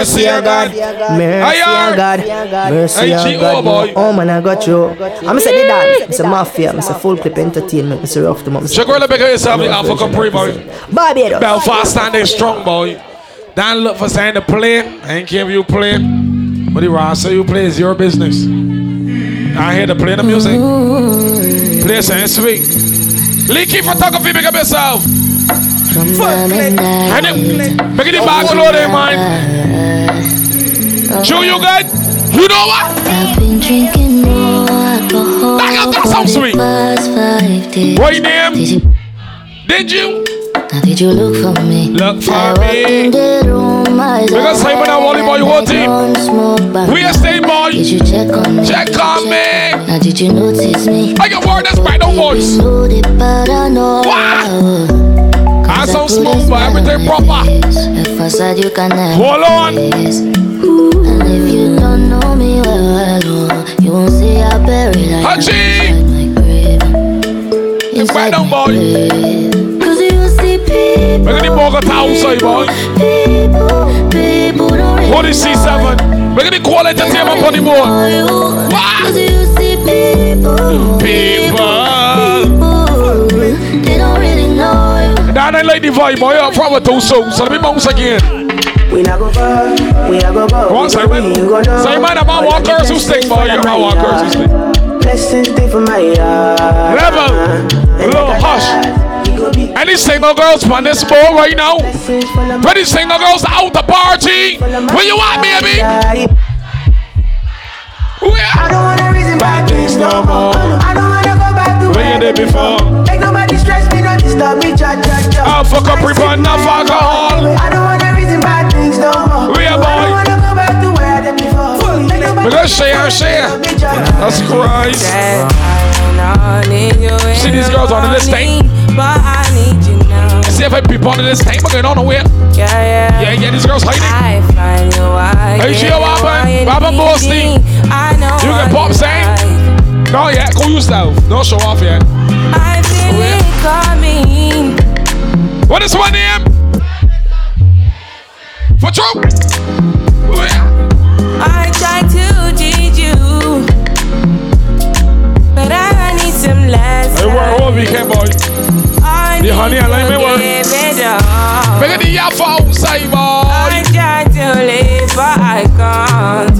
Mercy, oh God. Mercy, oh God. Mercy, oh God. Oh, oh, oh man, I got you. I'm say the dance. It's a mafia. It's a full clip entertainment. It's a rough to mom. Sugar, let me get yourself the Alpha Capri, boy. Barbados. Belfast standing strong, boy. Don't look for saying to play. I ain't care if you play. But the Ross say you play is your business. I hear to play the music. Play something sweet. Leaky photography, make up yourself. And it, make it back there, man. Show you good. You know what? I've been drinking more alcohol. Back up, that sounds sweet. Past five days. Right there. Did you, Did you? now did you look for me? Look for I me. the Because Simon and Wally boy, whole team. Back. We a stay boy. Did you check on me? Check on me. Now did you notice me? I get word that's by no voice. Know the paranoia. I sound smooth, but everything proper. If I said you can Hold on. And if you don't know me well, well, oh, you won't see I buried I Hachi. inside my grave. It's by no boy. Cause you see people, Make it Bogota outside, boy. people, people don't really What is C7? Make it quality entertainment on the board. know Cause you see people, People. Now like the vibe, boy. I'm from a two songs. So let me bounce again. We not go far. We not go far. Come on, Simon. Simon, I'm on walkers who stick, boy. You're on walkers who stick. Blessings stay for my yard. Level. Little hush. Any single girls on this board right now? Any single girls out the party? Where you at, baby? I Where? don't wanna reason bad things no more. I don't wanna go back to Where you did before? Make nobody stress me, don't disturb me, cha cha cha. I'll ah, fuck up report enough alcohol. I don't wanna reason bad things no more. Where, I boy? don't wanna go back to where I did before. Make nobody We share, share. That's Christ. See these girls on this thing? But I eh? need you now. See if I people on this thing, eh? but they don't know where. Yeah, yeah. Yeah, yeah, these girls hiding. I find you why. Hey, she a whopper. Whopper boasting. I know. You can pop saying? Eh? No, yeah, go yourself. Don't show off yet. I feel Where? it coming. What is my name? For true. I try to teach you, but I need some lessons. Hey, we're all weekend, boy. I The honey, I like need me to work. give it up. Make it the yaff outside, I boy. try to live, but I can't.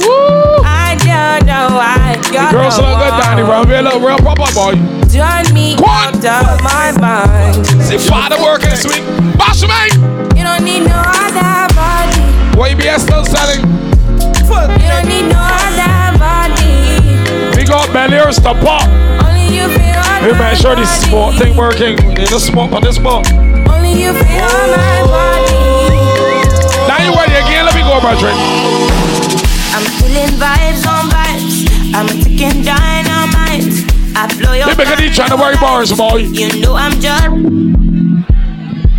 Woo. I don't know why. The girls look good, Danny. Be a little real proper, boy. Join me Go on. out of my mind. See, father working this week. Bash me. You don't need no other body. Be still selling? You don't need no other body. We got Beliers to pop. Only you feel Hey, man, sure this sport thing working. In the smoke on this spot. Only you feel on my oh. body. Now you ready again? Let me go, my drink. I'm feeling vibes on vibes. I'm a ticking dynamite. I blow your They make it trying to worry bars, boy. You know I'm just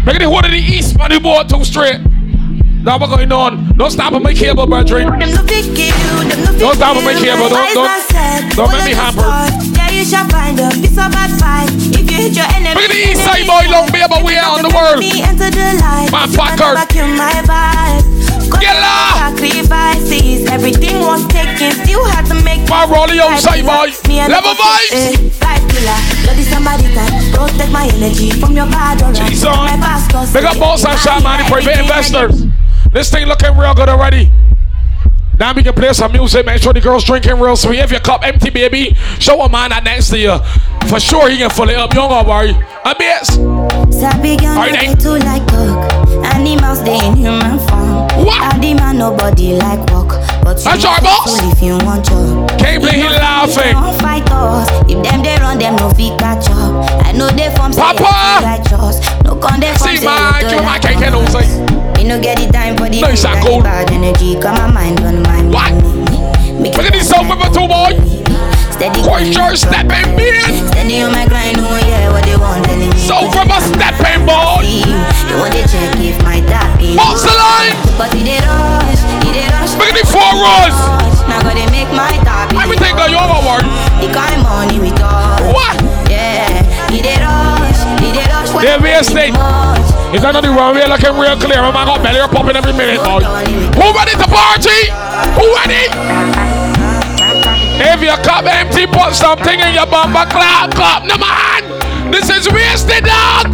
Make it one of the east money boy too straight. Now we're going on. Don't stop and make cable, my drink. them no fit kill, them no fit Don't stop and make cable. Don't don't man don't make me hamper. stars. You shall find a piece of advice. If you hit your enemy, Look at the east side boy, long baby, we out on the world. Me enter the light. Man, You fuck can her. never kill my vibe. Cause Get la. Sacrifices, everything was taken, still had to make. Man, roll the outside, oh, boy. Me and Level vibes. Life killer, bloody somebody time. Protect my energy from your bad on. Big up boss and shot, man. Private investors. This thing looking real good already. Now we can play some music. Make sure the girls drinking real sweet. If your cup empty, baby, show a man that next to you. For sure, he can fill it up. You don't gotta worry. A bit. Sabi girl, Alright, they too like talk. Animals, they in human form. What? I demand nobody like walk. But you That's our boss. if you want job. Can't believe he laughing. Don't fight us. If them they run, them no fit catch up. I know they from say Papa! I feel righteous. No con they from See, say man, you you my like cake and us. outside. Me no get the time for the No, it's big not and cool. the oh. bad energy. Come my mind on my mind. What? Look at this sound with two boy. Steady Quite sure stepping in. Steady on my grind, oh yeah, what they want. So from a stepping boy. They want to check if my tap What's the line? But it did us. did Now make my top. Everything got your award. He got money. What? Yeah, he did he did. They're state. Is that not the wrong way? Looking real clear. I'm not gonna popping every minute. boy. Who ready to party? Who ready? If you cup empty, put something in your bumper cup. No man, this is wasted dog.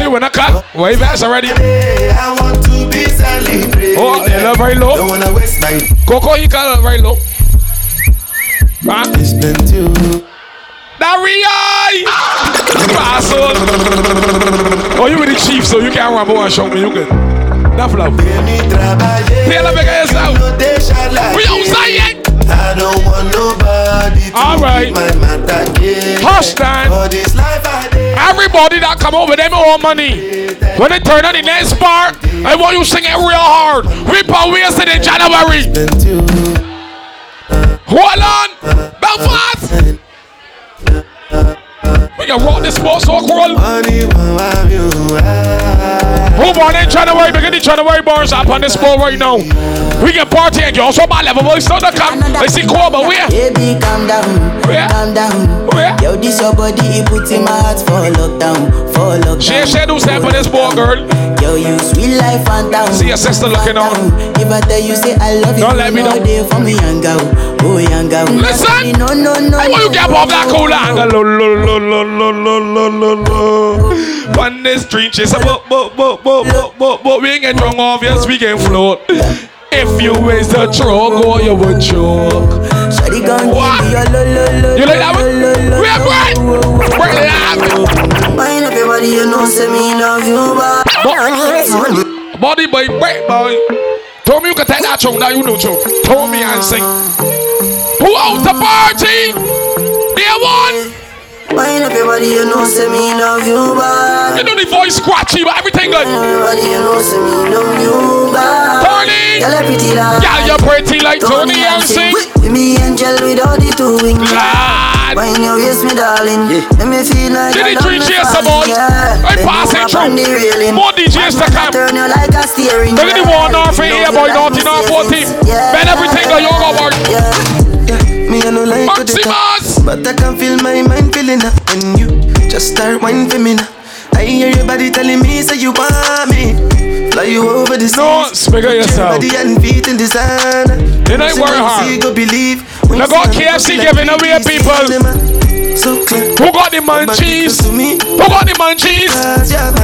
See when I cut. Wave that's already. I want to be celebrated. Oh, they love very low. Don't wanna waste my Coco, you cut it very low. Huh? listening to. Daria! Oh, you with the chief, so you can't more and show me. You good. Enough love. The bigger yourself. We outside yet. I don't want nobody to All right. my matter. Hush, Dan. For this life I. Everybody that come over them all money. When they turn on the next part, I want you sing it real hard. Rip and wasted in January. Hold on. Belfast. We can rock this sports so roll. Who on in January? Begin the January bars up on this ball right now. We can party and also my level, boy. it's not the cop. They see Kuba, where? Baby, calm down. Where? Calm down. Where? Yo, this your body, it puts in my heart for lockdown. For lockdown. She shadow step for this ball, girl. Yo, you sweet life, phantom. See your sister looking on. If I tell you, say I love you, don't let me know. Day for me, young girl. Oh, young girl. Listen. No, no, no. I want you get off that cool angle. Lo, lo, lo, lo, lo, lo, lo, lo. On this street, she's a book, book, book, book but, but, but, but, we ain't get drunk off, yes, we can float. If you waste the truck, or you would choke. Shawty gon' What? give me your lo, lo, lo, You like that lo, one? lo, lo, We are lo, great. lo, lo, lo. We're laughing. Mind up your body, you know, say me love you, but Body boy, break boy. Told me you can take that tune, now you know tune. Told me and sing. Who out the party? Dear one. Mind up your body, you know, say me love you, but You know the voice scratchy, but everything good. Everybody, you know, say me love you, but Tony. Girl, you pretty like Girl, you're pretty like Tony and sing. With me angel without the two wings. Lad. When you waist me, darling, let me feel like Did I the three done me cheers, boy? yeah. I Bend pass it over through. on the railing. More DJs to come. Turn you like a steering. Look at the one off Love here, you boy, like naughty, not 14. Yeah. Bend everything that you go, boy. Yeah. Me I no like to the top, but I can feel my mind feeling up when you just start whining for me now. I hear your body telling me say you want me. Fly you over the No, seas. speak of yourself. Body and feet in the. It ain't worry hard. go believe. When Now go KFC giving away people. So. Who got the munchies? To me. Who got the munchies?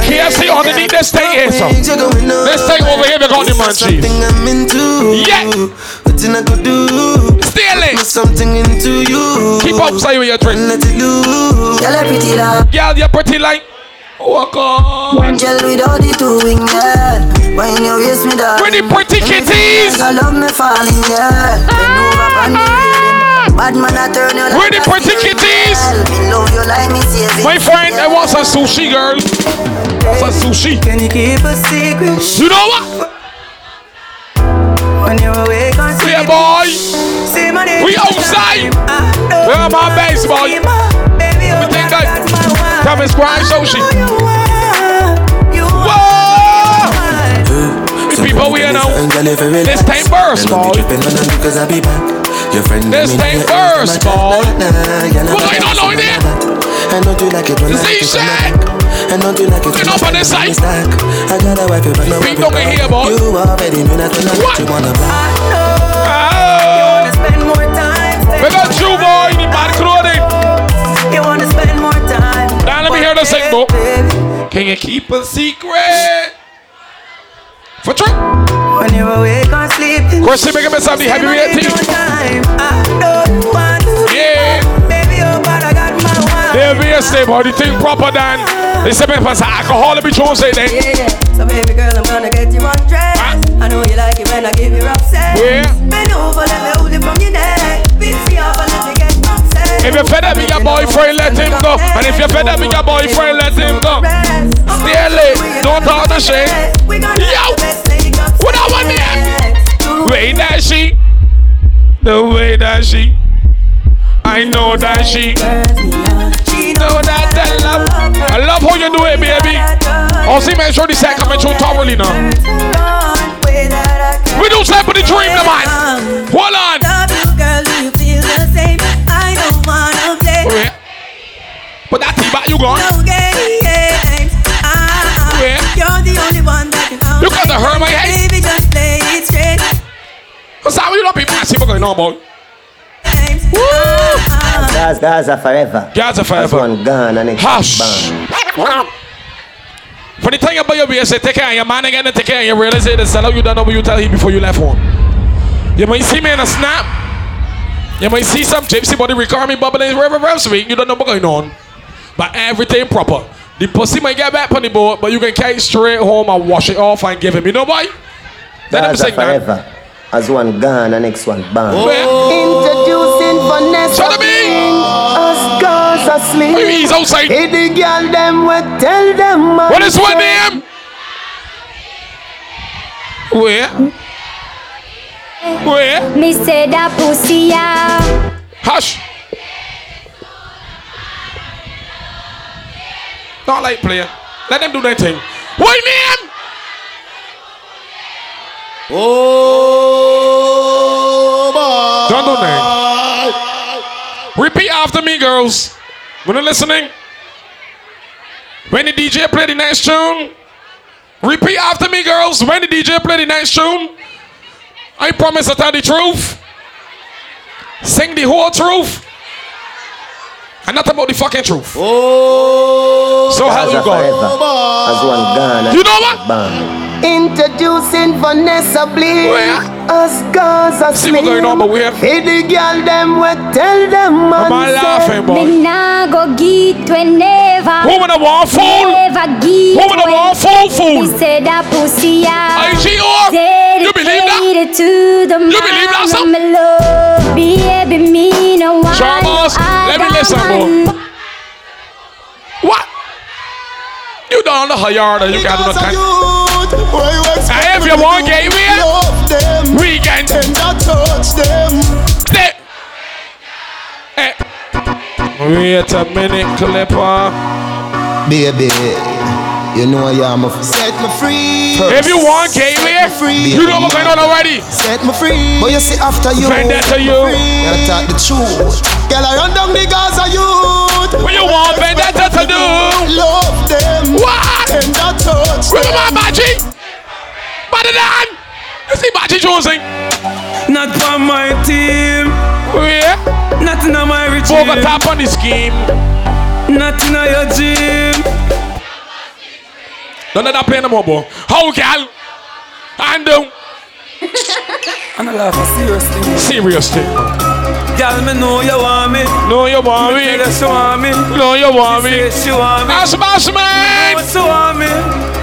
KFC underneath this thing here, so. This thing over here, we got the I'm into. Yeah. Nothing I could do. Steal Put it. something into you. Keep outside with your drink. Let it loose. Girl, you pretty like Girl, you're pretty like. Walk on. angel without the two wings. Yeah. When you waist me, darling. Pretty pretty kitties. I love me falling, yeah. Bend over on the railing. Bad man, I turn you like Where the pretty steering kitties? Me love you like me saving. My friend, I want some sushi, girl. Some sushi. Can you keep a secret You know what? When you're awake on Yeah, boy. See my name. We outside. Where am I base, boy? Baby, We think that. Come and squash sushi. You Whoa! The people we know. This time first, boy. Your friend This thing first, Paul. What I not know it. I know you like it when know you like it when I this side. I got a wife, but no People can hear, boy. You already knew that when I what you wanna buy. I know. You wanna spend more time. We got you, boy. You wanna spend more time. Now let me hear the sing, boy. Can you keep a secret? For true. When you awake or sleeping. Question, make a mess of the heavy rating time. I don't want to. Yeah. Baby, oh, but I got my one. They'll be a boy. The thing proper than. They say, man, pass alcohol be chosen. Yeah, yeah. So baby girl, I'm gonna get you undressed. Ah. I know you like it when I give you upset. Yeah. Bend over, let me hold it from your neck. Beat me up and let me get upset. If you're fed up with your boyfriend, let him go. And if you're fed up with your boyfriend, let him go. Stay late. Don't talk the shit. Yo. What I want there? Way that she. The way that she. I know that she. Know that that love. I love how you do it, baby. Oh, see, man, show the set coming through thoroughly now. We do say for the dream, the man. Hold on. Love you, girl, do you feel the same? I don't wanna play Over that tea back, you gone. no games. Ah, Where? You're the only one that can You got the hurt my head. Baby, just play it straight. What's how you see what's going on, boy? Times. Gaza, Gaza forever. Gaza That's forever. one gone and next Hush. bang. For the thing about your beer, say take care of your man again and take care of your realize it. Sell out you don't know what you tell him before you left home. You might see me in a snap. You might see some gypsy body record me bubbling river rev sweet. You don't know what's going on. But everything proper. The pussy might get back on the board, but you can carry it straight home and wash it off and give him. You know why? Let him Gaza sing that. forever. As one gone and next one bang. Where? Oh. Introducing Vanessa Shut up, me. Us girls asleep He's outside. Hey the girl them we tell them What is one name? Where? Where? Me say that pussy yeah. Hush. Not like player. Let them do their thing. What name? Oh, Don't do that. Repeat after me, girls. When you're listening, when the DJ play the next tune, repeat after me, girls. When the DJ play the next tune, I promise to tell the truth. Sing the whole truth. And not about the fucking truth. Oh, So help you God. As one gone You know next what? Bang. Introducing Vanessa Bleed Where? Us girls See asleep what's going on, but where? Hey the girl them we tell them Am I laughing, boy? Me nah go get whenever. Woman of war fool. Never get Woman of war fool fool. Me say that pussy yeah. IGO. You believe that? Dedicated to the You believe that, man son? of me love. Baby, me no want Charles, let me listen, boy. What? You don't know how yard you got to because of know. you expect Hey, if me to want do? gay, we- love them, We can and touch them. stay. Hey. Wait a minute, Clipper. Baby, you know I am a set me free. If you want gay, free. you know what's going on already. set me free. But you see after you, Vendetta you. Gotta talk the truth. Girl, I run down the Gaza youth. What you want vendetta to do? Love them. What? And I touch Where them. my Baji? Better than. You see Baji Jonesing? Not for my team, Where? not in my Fogo regime, tap on the scheme. not in your gym. Don't let that play no more, boy. How, gal? And um, And I laugh seriously. serious thing. Girl, me know you want me. Know you want me. her she want me. Know you want me. She want me. Boss, boss, man. Know she want me.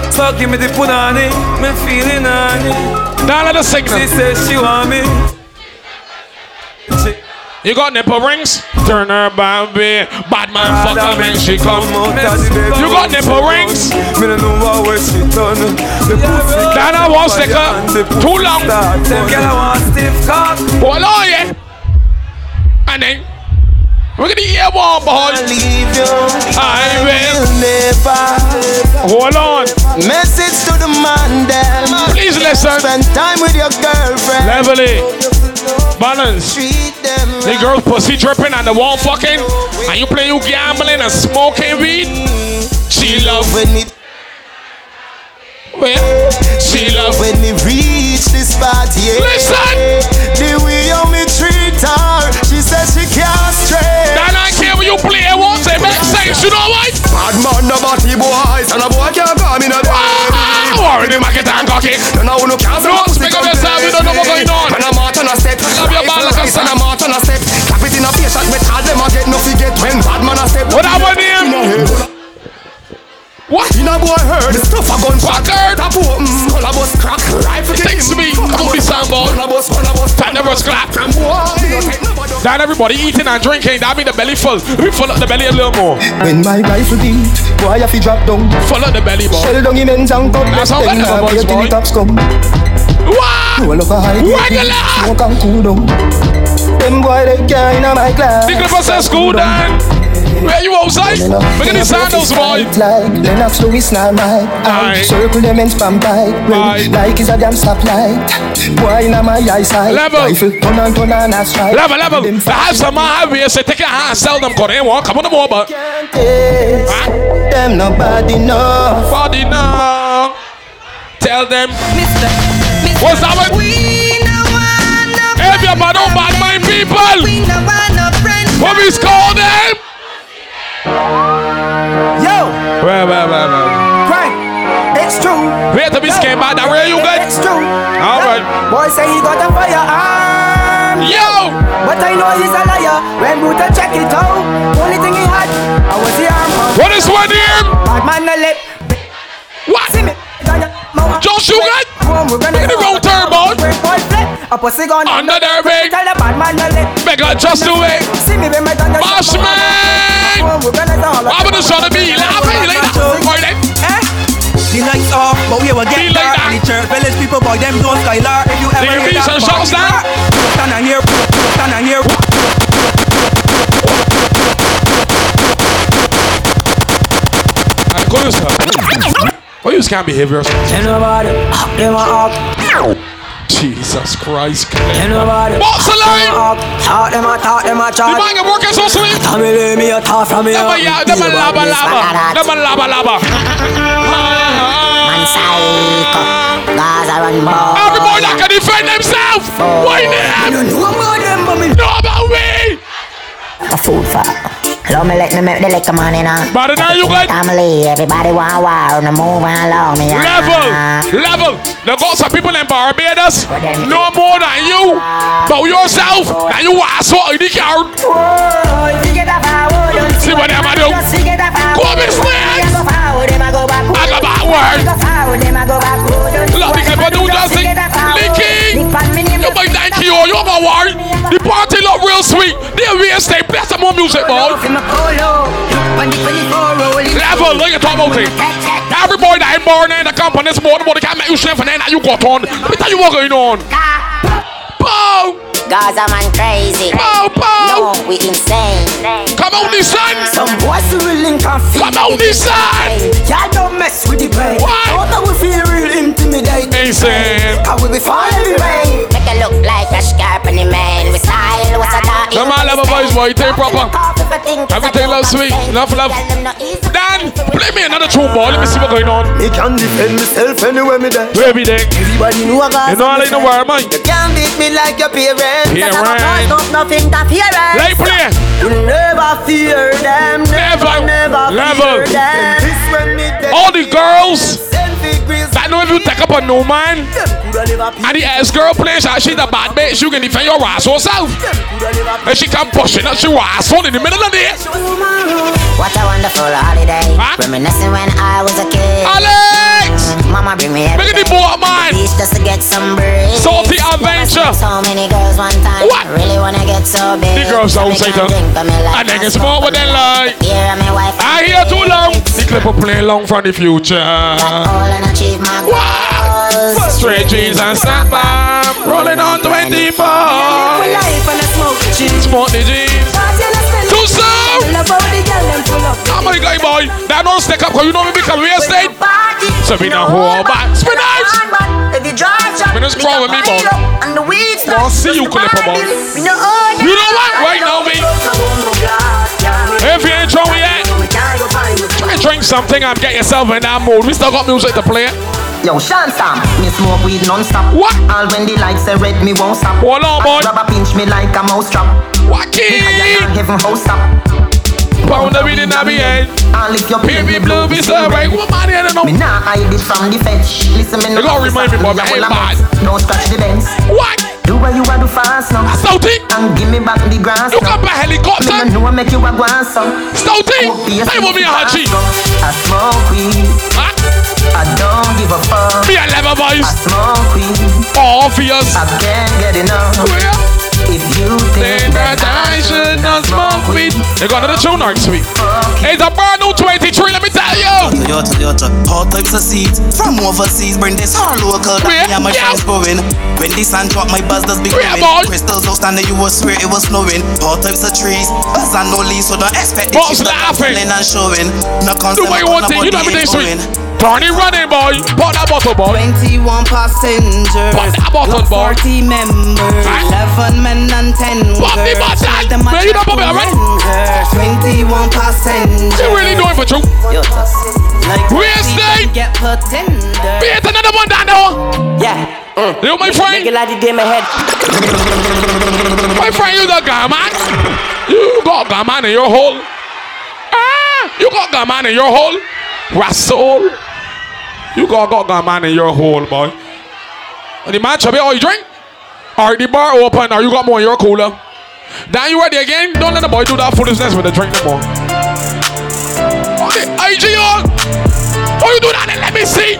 So give me the punani. Me feeling on it. Now let us sing She says she want me. She You got nipple rings? Turn her baby. Bad man, fuck her when she come. You got nipple rings? Me don't know what way she done. The pussy. That I want sticker. Too long. Girl I want stiff cock. Hold on, oh, then, we're gonna hear one, boy. Leave you. I will. never. Hold on. Message to the man them. Please listen. Spend time with your girlfriend. Level it. Balance. The right. girl pussy dripping and the wall fucking. And you play you gambling and smoking weed. She love when Where? She love when me reach this spot, yeah. Listen. You play once, it makes sense, you know what? Bad man, no body boys, and a boy can't come in a Ah, worry the market and cocky. Don't know who no can't Don't speak of yourself, you don't know what's going on. And I'm out on a step. Love your ball like a And I'm out on a step. Clap it in a face shot with all them a get no forget when bad man a step. What that one name? What? In a boy heard the stuff a gun What heard? Tap open, skull a bus crack, rifle kick Thanks to him. me. Come on, this sound boy. Gun a bus, gun a bus, Time never clap. and boy, you take nobody. That everybody eating and drinking, that mean the belly full. We fill up the belly a little more. When my rifle beat, boy I fi drop down. Fill up the belly, boy. Shell down him ends and cut That's how them better boys, till boy. the cops come. Wow! Roll up a high Regular. smoke and cool down. Them boy they can't in my class. Think of us at school, Dan. Where you outside? Look at the sandals, boy. Like Lennox Lewis now my Aye. eye Circle them and spam by Aye. Like is a damn stoplight Boy in my eyesight Level. Rifle turn and turn and a strike Level, level. Them The have some man here say take your hand, sell them, cause they won't come on the more, but can't taste Them nobody know body now. call them. Mister, Mister. What's that one? We no want no If you're bad, don't bad mind people. We no want no friends. What we call them? Yo, Well, well, well, well. It's true. Wait till we scan back. That where you good? It's true. All right. Boy say he got a firearm. Yo! But I know he's a liar. When Buddha check it out, only thing he had, I was the arm. What is one here? Bad man no lip. What? See me. Good? Look at the wrong A pussy gun. Under their ring. Tell the bad man no lip. Make her just do it. See me when my done the Boss man! Why would the son of me laughing like that? Boy, then. Eh? The lights off, but we will Be get dark. that. The church village people, boy, them don't skylar. If you ever hear beats that, and boy, shots down. stand and hear, stand and hear. Alright, go yourself. Why you can't behave yourself? Tell nobody. Them a up. Jesus Christ. Tell nobody. What's the line? Talk them a talk them a You chat. mind your working so sweet? Tell me me a talk from me. Never ya, never laba laba. Never laba laba. Gaza run more. Every boy that can defend himself. Why them? You know about them, but me Know about me. The food for. Love me, let me make the liquor money now. But now you good? Family, everybody want war, no move love me. Level, level. Now got some people in Barbados no more than you, but yourself, and you are so in the car. See music, boy. Level, look at talk about it. Every boy that ain't born in the company this morning, but they can't make you sleep and then you got on. Let me tell you what going on. Bow, Gaza man crazy. bow, bow. No, we insane. Come on, this son. Some boys who will link and feel. Come on, this son. Y'all don't mess with the brain. Why? Don't know we feel real intimidated. Insane. I will be falling the rain. Make it look like a scarp in the man. We style, what's a dark? Come on, love a voice, boy. Take proper. Everything love sweet. Love, love. Dan, play me another tune, boy. Let me see what's going on. Me can defend myself anywhere me there. Every day. Everybody know I got You know I like the word, man. You can't beat me like your parents. Yeah, Cause I'm right. not nothing to fear. Like play. You never fear them. Never. Never, Never. fear them. This when me dead. All the girls Send degrees. that know if you take up a new man Coulda never fear. and the ex girl plays that she's a bad bitch, you can defend your ass yourself. Coulda never And she come pushing at your ass in the middle of the day. What a wonderful holiday. Huh? Reminiscing when I was a kid. Alex! Mama bring me Look at the everything. boy, man. Just to get some breeze. Salty adventure. So many girls one time. What? Really wanna get so big. The girls don't say that. drink, but And then my it's more smoke. with them like. Here I'm my wife. I hear too long. The clip will play long from the future. All and achieve my goals. Straight jeans and snap bomb. Rolling on 20 bars. life and I smoke cheese. Smoke the jeans. Too soon. Oh my god, boy. That don't stick up because you know me become real estate. So we not hold back. Spin out. Spin strong with me, boy. I'll see you, Clipper, boy. Oh, you know what? Right now, me. If you ain't drunk yet, try and drink something and get yourself in that mood. We still got music to play. Yo, Sean Sam, me smoke weed non-stop. What? All when the lights are red, me won't stop. Hold on, boy. Rubber pinch me like a mouse trap. Wacky. Higher than heaven house up. Pound the weed in the head. All if you pay Baby blue, be so right. What man here know? Me nah hide it from the fetch. Listen, me You gotta remind me, boy, me I ain't a bad. Don't scratch the bends. What? Do what you want to fast now. Stouty. And give me back the grass. You got my helicopter. Me no know make you a guan so. Stouty. Hey, me a hachi? I smoke weed. Huh? I don't give a fuck. Me a level I smoke weed. Obvious. I can't get enough. Where? If you Think think that I should not smoke weed. They got another tune, aren't we? It's a brand new 23, let me tell you. Toyota, Toyota, all types of seeds from overseas. Bring this all local. That Yeah, me and my yeah. friends growing. When the sun drop, my buzz does be Yeah, growing. boy. Crystals outstanding, you will swear it was snowing. All types of trees, buzz and no leaves, so don't expect the Boss trees to come laughing. falling and showing. No Do concern what you about want to, you know nobody everything sweet. Tony running, boy. Pop that bottle, boy. 21 passengers, Pop that bottle, boy. 40 members, Huh? 11 men and 10 Pop the bottle. A Man, you don't it, chat alright? lenders. 21 passengers. You really doing for true? Like Real estate. get put tender. Beat another one down there. Yeah. Mm. You, my friend. Nigga like the day my head. My friend, you got gaman. You got gaman in your hole. Ah, you got gaman in your hole. Russell. You got got gaman in your hole, boy. And the man chubby, oh, you drink? Alright, the bar open. Or you got more in your cooler? Then you ready again? Don't let the boy do that foolishness with the drink no more. Okay, IG on. Oh, you do that? Then let me see.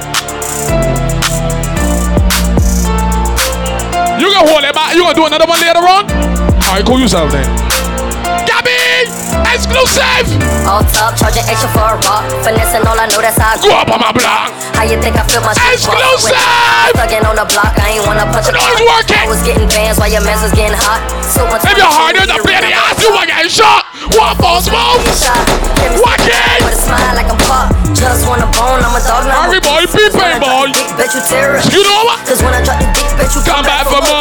You gonna hold it back? You gonna do another one later on? Alright, cool yourself then. Exclusive! All top, charging extra for a rock. Finessing all I know that's how I Go up on my block. How you think I feel my shit Exclusive! Thugging on the block, I ain't wanna punch a clock. working. I was getting bands while your mess was getting hot. So much If you're harder than bloody ass, you wanna get shot. One for smoke. Watch it. With a smile like I'm pop. Just wanna bone, I'm a dog now. Hurry, boy, be pain, boy. Bet you terrorist. You know what? Cause when I drop the dick, bet you Come back for more.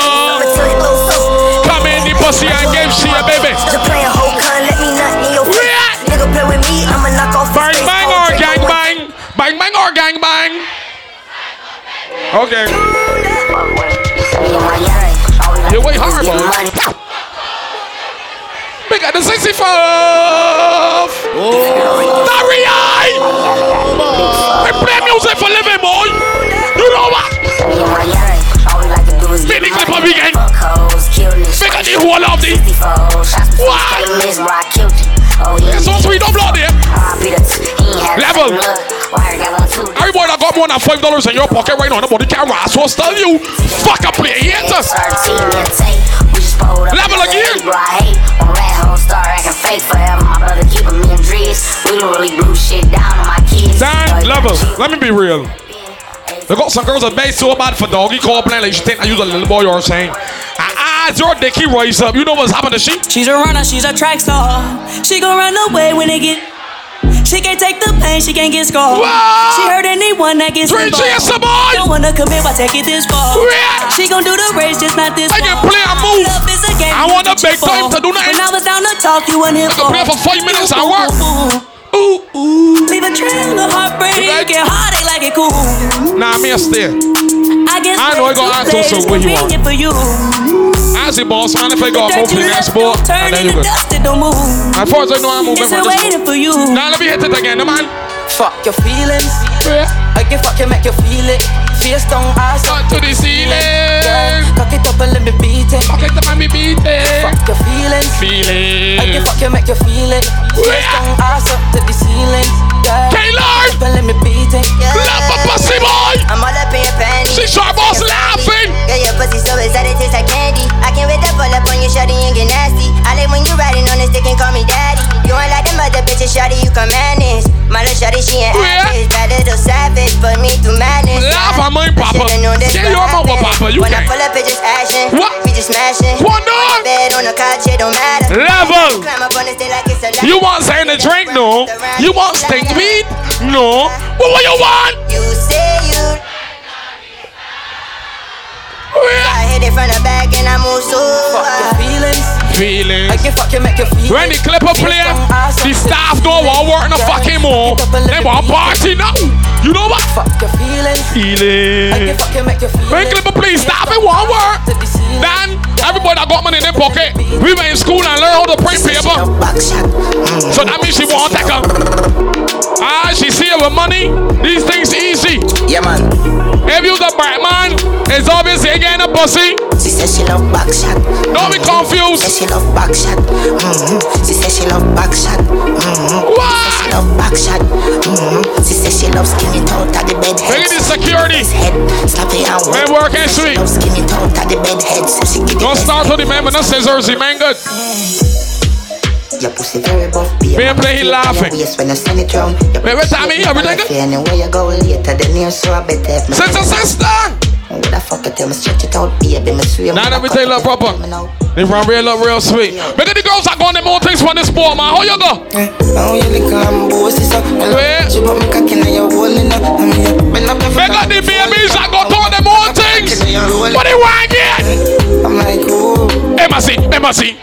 Oh, oh. Come in the pussy and give she a baby. Okay. You wait hard, boy. We got the 65. Oh. Daria! We play music for living, boy. You know what? Spin the clip up again. Make a the whole of the. Wow. It's so sweet, don't blood there. Level. Everybody that got more than five dollars in your pocket right now, nobody can rise. So tell you, fuck up play haters. Level again. Dan, level. Let me be real. They got some girls that made so bad for doggy call playing like she think I use a little boy or saying. Ah, it's your dicky rise up. You know what's happened to she? She's a runner, she's a track star. She gon' run away when they get. She can't take the pain, she can't get scarred. Wow. She hurt anyone that gets Three involved. boy. Don't wanna commit, why take it this far? Yeah. She gon' do the race, just not this I can play a move. Love is a game, I wanna make time to do nothing. When I was down to talk, you weren't here I can play for five minutes I work. Ooh, ooh. Leave a trail of heartbreak, and heartache like it cool. Nah, me a stay. I guess I know I got way too answers late to is what you want. for you. As the boss man, if I got Dirt move to you the next left ball, turn and then you into good. dust, it don't move. As far as I know, I'm moving It's for this. waiting for you. Now let me hit it again, the man. Fuck your feelings. I can fuck you, make you feel it. Face down, ass up to the ceiling. Girl, cock it up and let me beat it. Cock it up and let me beat it. Fuck your feelings. Feelings. I can fuck you, make you feel it. Face down, ass up to the ceiling. Girl, K-Lord. up and let me beat it. Love my pussy boy. I'm all up in your panties. She sharp boss laughing. Girl, your pussy so excited, tastes like candy. I can't wait to pull up on you, shawty, and get nasty. I like when you riding on the stick and call me daddy. You ain't like them other bitches, shawty, you can manage. My little shawty, she ain't average. Bad little savage, put me through madness. Laugh at my papa. Should've known this Yeah, would your mama, papa, you When can't. I pull up, it just action. What? We just smashing. One dog. Bed on the couch, it don't matter. Level. Climb up on the stage like it's a You want something to drink? No. You want stink weed? No. What what you want? You say you. I hit it from the back and I move so hard. Feelings. Feelings. I can fuck you, make you feel When the clipper play, the staff don't want work no fucking more. They want party now. You know what? Fuck your feelings. I can fuck you, make you feel When clipper play, staff it want work. Then everybody that got money in their pocket, we went in school and learned how to print paper. So that means she won't take her. Ah, she see her with money. These things easy. Yeah, man. If you the bright man, it's obvious you getting a pussy. She says she love back shot. Don't be confused. She says she love back shot. Mm-hmm. She says she love back shot. Mm-hmm. What? She love back shot. Mm-hmm. She says she loves skinny out of the bed head. Look at this security. Head. Slap it and Man, working sweet. Love skinny out of the bed head. Don't start with the man, but no scissors, he man good. Your pussy very buff, be Man, play he laughing. Yes, when I send it round. Man, what time is everything good? Anywhere you go later than here, so I better have my Sister, sister. What the fuck I tell me stretch it out, baby, me swim. Now let me tell you look proper. They run real up real sweet. Look at the girls that go on the more things for the sport, man. How you go? Now you lick and bossy, so Yeah. She put me cock in your hole in up. Bend up your They got the babies that go to all the more things. What they want get? I'm like, oh. Embassy, embassy.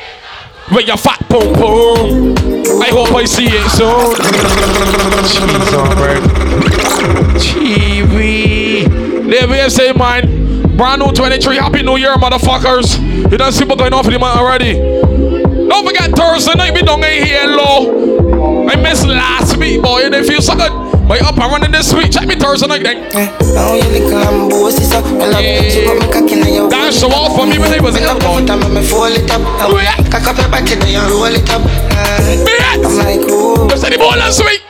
With your fat pum pum. I hope I see it soon. Cheese on bread. Chibi. There we say, man. Brand new 23. Happy New Year, motherfuckers. You done see what going on for the man already. Don't forget Thursday night, we don't get here low. I missed last week, boy, and it feels so good. But up and running this week. Check me Thursday night eh, then. Now you little lambo, sister. I love you, so put me cock in your Dance show off for me when they was in the boy. I'm me fold it up. Oh, cock up your back and then roll it up. I'm like, ooh. You say the ball last week.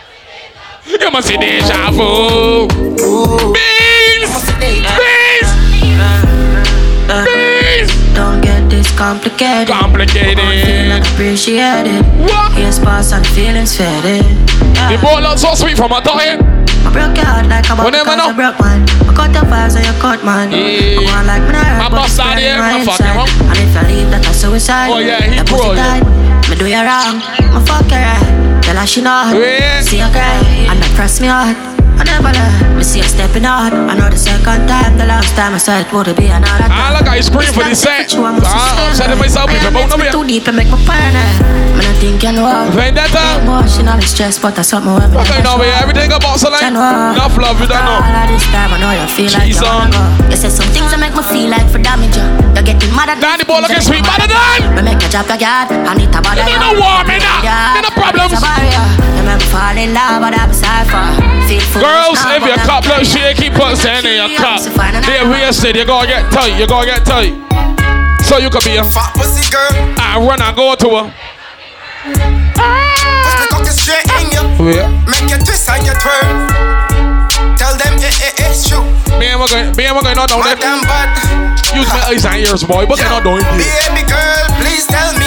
You must see deja vu. Beans! Beans! Complicated. Complicated. Feel appreciated. What? Yes, boss, and feelings faded. The ball so sweet from a toy. I broke your heart like a bubble Whatever cause now. I broke mine. I cut the vibes and you cut mine. Yeah. I want like me I not bust out here, my I fucking inside. wrong. And if I leave, that a suicide. Oh, yeah, he That pussy pro, yeah. Me do you wrong. Me fuck you right. Tell her she not. Yeah. See you cry. And that press me hard. I never lie. Me see you stepping out. I know the second time, the last time I said it would be another time. I look I scream for the set. Ah, I'm setting myself the bone of too deep and make me paranoid. Man, I think you know. Vendetta. Emotional stress, but that's something where me Okay, now we everything about so like enough love, you don't All know. of this time, I know you feel like you wanna go. You say some things that make me feel like for damage you. You're getting mad at Danny Ball against me, than. Me make you drop your guard, and it a bother You you. don't know war me now. You no problems. It's a barrier. You make me fall in love, but I'm cypher. Feel foolish Girls, now, if but your I'm cup looks shaky, put sand in your cup. There we said you're gonna get tight, you're gonna get tight. So you could be a Fat pussy girl. I run and go to her. Push the cocky straight in you. Oh, yeah. Make you twist and you twirl. Tell them it, it, it's true. Me and we're going, me and we're going on down there. Madam, but Use my eyes and ears, boy. But they're not doing this. baby girl, please tell me what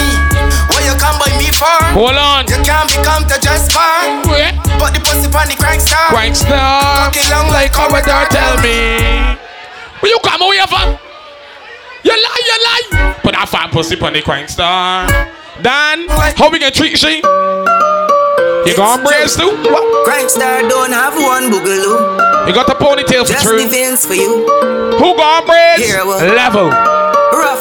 you come by me for. Hold on. You can't become to just fine. Yeah. But the pussy on the crank star. Crank star. Cocky long like Corridor, tell me. Will you come away from? You lie, you lie. Put that fat pussy on the crank star. Dan, how we can treat she? You got braids too? What? Crankstar don't have one boogaloo. You got the ponytail for Just true. the Vince for you. Who got braids? Level.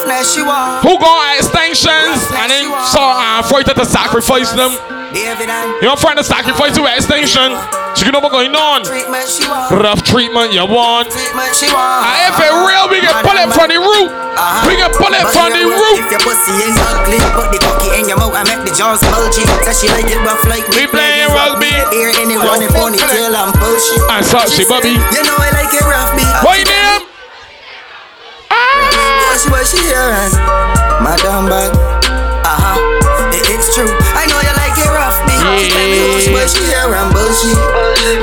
Roughness she want. Who got extensions? And then saw uh, frightened to sacrifice them. You don't find to sacrifice to extension. So you know what's going on. treatment she want. Rough treatment you want. Treatment she want. And if it real, we can pull it from the root. We can pull it from the you root. If your pussy is ugly, put the cocky in your mouth and make the jaws bulgy. Say she like it rough like me. We playing rugby. Here anyone in ponytail and bullshit. I saw she, Bobby. You know I like it rough, me. What your name? She, what she here and Madam bad. She, what she here and bullshit.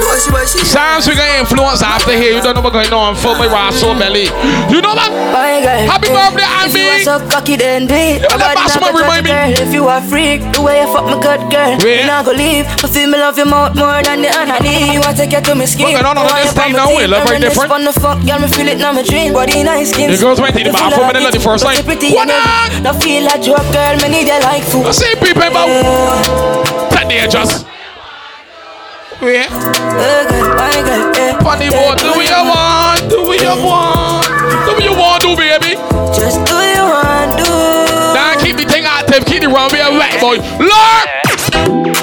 What she, what she Sounds we got influence after here. You don't know what's going on. Full my raw soul belly. You know that? My girl, Happy if- birthday, If you Ivy. are so cocky, then be. Yeah, that boss man remind me. Girl, if you a freak, the way you fuck me good girl, Yeah. you not go leave. I feel me love your mouth more than the honey. You want take you to me skin. What's going on You on this you time on my now? We teeth. Eh? look very Reminisce different. on the fuck, girl, me feel it now, me dream. Body nice skin. The girls went to the You full bathroom and they let the it, first but line. you pretty What and you- No feel like joke, girl, me need you like food. I see people about. That they just. Yeah. Girl, my girl, yeah. Funny boy, do what you want, do what you want, do what you want, do baby. Just do you want, do. Now keep the thing active, keep the run, be a wet boy. Lord,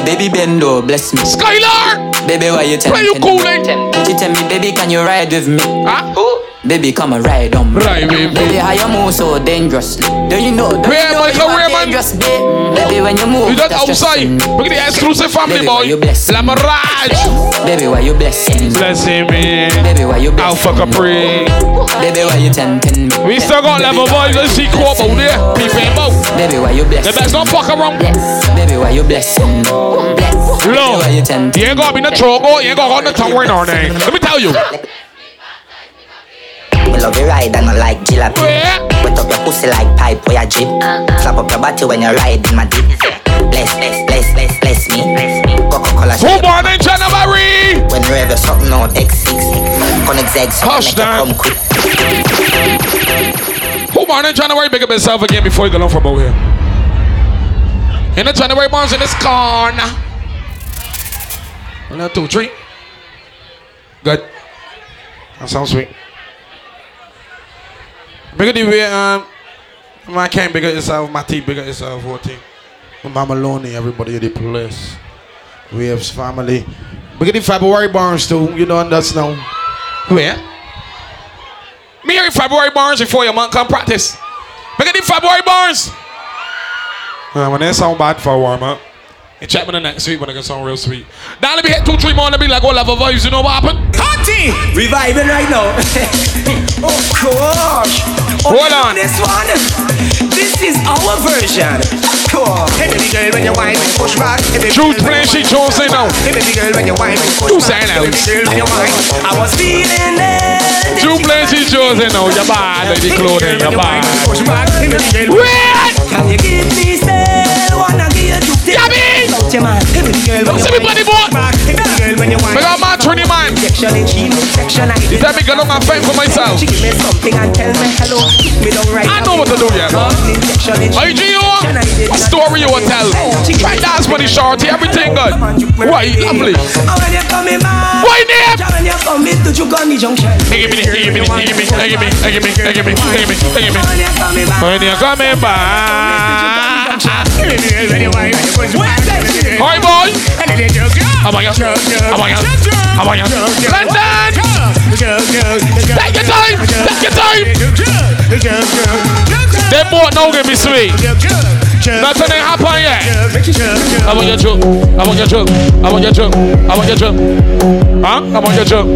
Baby Bendo, bless me. Skylar, Baby, why you tell where you cooling? She tell me, baby, can you ride with me? Huh? Baby, come and ride on me. Right, baby. Baby, how oh you move so dangerously? Do you know? Do Where, you know Michael, you are where, man? Dangerous, babe? Baby, when you move, You that's outside. Look at the exclusive family Baby, boy. you La Mirage. Baby, why you blessing? Blessing me. Baby, why you blessing? Capri. Baby, why you tempting me? We still got level boys. Let's see co-op there. People. Baby, why you blessing? best don't fuck around. Baby, why you blessing? Bless. Look, you ain't gonna be no trouble. You ain't gonna hold the tongue right now, name. Let me tell you. Me love you ride and I like jalopy. Yeah. Wet up your pussy like pipe where you drip. Uh-huh. Slap up your body when you ride in my dick. Bless, bless, bless, bless, bless me. Coca-Cola Who born in January? When you ever something out X6. Connect Z, so Hush make you down. come quick. Who born in January? Big up yourself again before you go on from over here. In the January bonds in this corner. One, two, three. Good. That sounds sweet. Bigger the way, um, I can't bigger yourself, my teeth bigger yourself, 14. Mama Loney, everybody in the place. We have family. We get the February Barnes too, you know, and that's now. Where? Me hear February Barnes before your man come practice. We get the February Barnes. Uh, when they sound bad for a warm up. You check me the next week when I get sound real sweet. Now let me hit two, three more and be like, what level vibes, you know what happened? Cutty! Reviving right now. of course. Hold on. This one. This is our version. Cool. Hey baby girl, when you whine push back. Hey baby Truth playing shit, Jones say no. Hey baby girl, when you whine push back. say. Hey baby girl, when you whine. I was feeling it. Truth playing shit, Jones say no. You're bad, clothing, you're bad. Push back. Hey baby girl. Wait! Can you give me still? Wanna give you two things. Yummy! About your man. Hey baby girl, Don't when see you me bloody whine, boy. push back. Hey baby girl, when you. I got my 20 man. Section in she section I You tell me girl, I'm not fight for myself. She give me something and tell me hello. Kick me down right I know what to do, yeah, man. Hey, Gio, what story you want tell? Try dance money shorty, everything good. Why, lovely. When you coming back, Why, name? when you coming to Chugani Junction. Hey, give me, give me, give me, give me, give me, give me, give me, give me. When you coming back, When you're coming back. How about you? How about you? How about you? London! Take your time! Take your time! They both now give me sweet. Nothing ain't happen yet. I want your joke. I want your joke. I want your joke. I want your joke. Huh? I want your joke.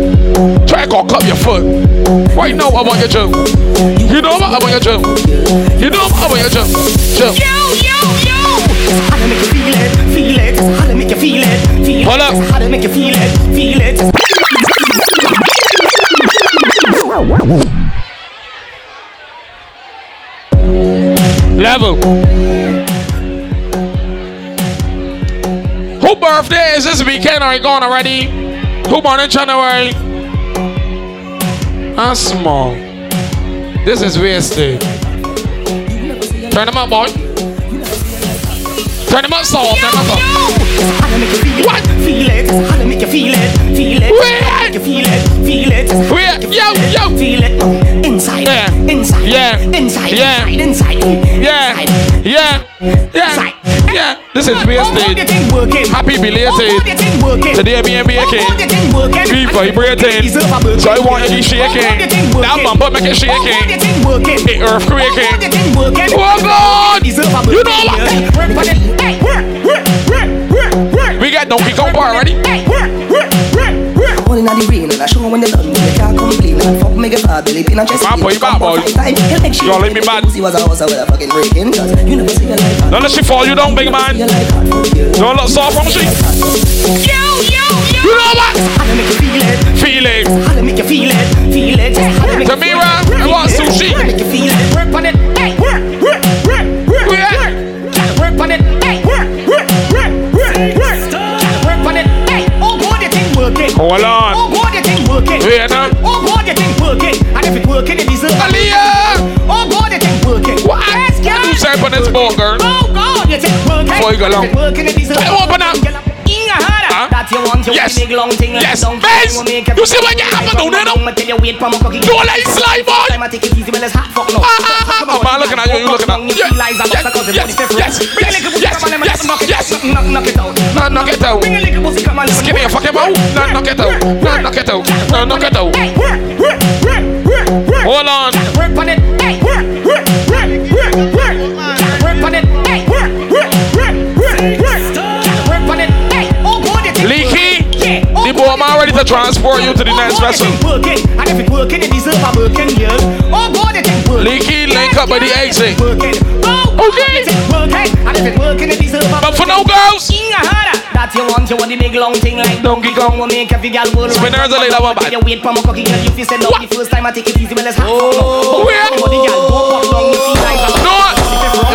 Try to cut your foot. Right now, I want your joke. You know what? I want your joke. You know what? I want your joke. Joke. How to make you feel it, feel it. How to make you feel it, feel it. Hold up. How to make you feel it, feel it. Level. Who birthday is this weekend? Are you gone already? Who born in January? Ah, small. This is wasted. Turn them up, boy. Turn them up, soul. Turn them up. How to make feel What? it, feel it. How to make you feel it, feel it. Wait. How to make you feel it, feel it. Wait, yo, yo. Feel it. Inside, Yeah. inside, Yeah. inside, Yeah. inside, inside. Yeah, yeah, yeah, yeah. This is thing working. Happy belated. Today me and me Oh, the again. thing working. Be vibrating. So I want you shaking. That bumper make it shaking. It earthquaking. Oh God! You know what? We got Donkey Kong bar already. All in the rain and I show when they done when they can't complain and fuck make a fat belly pin and chest Man, boy, you bad boy. You all leave me mad. Pussy was a house with a fucking breaking cause you never see a life Don't let she fall you down, big man. Don't look soft from she. You know what? How to make you feel it, Feel it. how to make you feel it, feel it. How to make you feel Tamira, it, I want feel it. sushi. How to make you feel it, work on it, hey, work, work, work, work, Yeah. work, work on it, hey, work, work, work, work, work, work on it, hey. Oh God, the thing working. Hold on. Say on this boat, girl? Oh God, you think working. Before you go long. If it working, it deserve. Try open up. Inga harder. Huh? That you want, you Yes. want big long thing like Yes. donkey. Bez, will make you see what you have to do now? I'ma tell you wait for my cocky. Don't let it slide, boy. Time I take it easy, well, it's hot fuck no. Ah, ah, ah, ah, man, looking at you, you looking at- Yeah, Yes, yes, yes, yes, Bring a little pussy, yes, come on, let me yes, knock it yes. out. Knock knock it out. No, knock it out. Bring a little pussy, come on, let me Give me a fucking mouth. No, knock it out. No, knock it out. No, knock it out. Hey, work, work, work, work, work. Hold on. Ready to transport you to the oh, next God, vessel. it ain't working. And if it working, it deserve a working, yeah. Oh, God, it ain't working. Leaky, link up by the exit. Oh, Okay. it ain't working. And if it working, it deserve a But for now, girls. That you want, you want the big long thing like Donkey Kong. Will make every girl world Spinners are like that one bad. You wait for my cocky girl, you feel said no the first time I take it easy, well it's hot. Oh, where? Body girl, don't walk down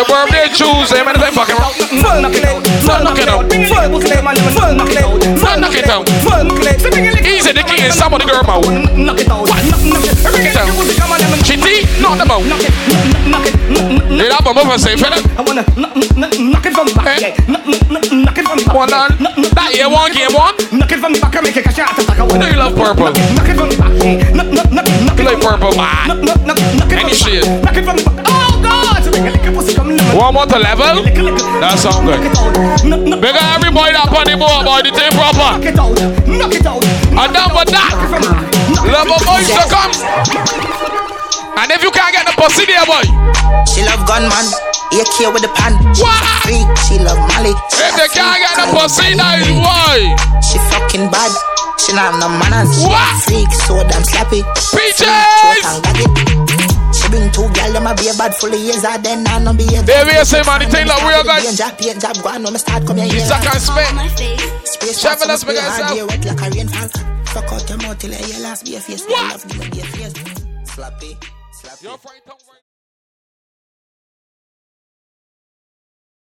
the feel like a No, your birthday Tuesday, man. It's fucking wrong. Full knock it out, full knock it out, full knock it out, full knock it out, Full knock it out. full knock it out. Easy, the king is some of the girl mouth. Knock it out, knock knock it. Every Knock it out. girl you come on, let me Chitty, knock them out. knock it, knock it, knock it. Did that bump up and say, fella? I wanna knock knock knock it from the back, Eh? yeah. Knock knock knock knock it from the back. One on. Knock knock That year one, game one. knock it from the back, make it cash out attack. I wanna know you love purple. Knock it knock it from the back, yeah. Knock knock knock knock You it like from the back. purple, man. Knock knock knock knock it Any from the shit. back. Knock it from the back. Oh God! One more to level. That sound good. Big up every boy that on the board, boy. The thing proper. And down with that. Love a boy to come. And if you can't get the pussy there, boy. She love gunman. AK with the pan. What? Freak. She love Molly. If they can't get the pussy, that is why. She fucking bad. She not have no manners. What? Freak. So damn slappy. Peaches. Bring two gal them a be bad full of years and then I no be a Baby, you say man, the thing that we are going. Job, paint job, go on, no me start come here. You suck and spit. Space Shovel us, make make us hard, up. wet like a rainfall. Fuck out your mouth till I hear last be a face. What? Love give me be a face. Slappy. Slappy.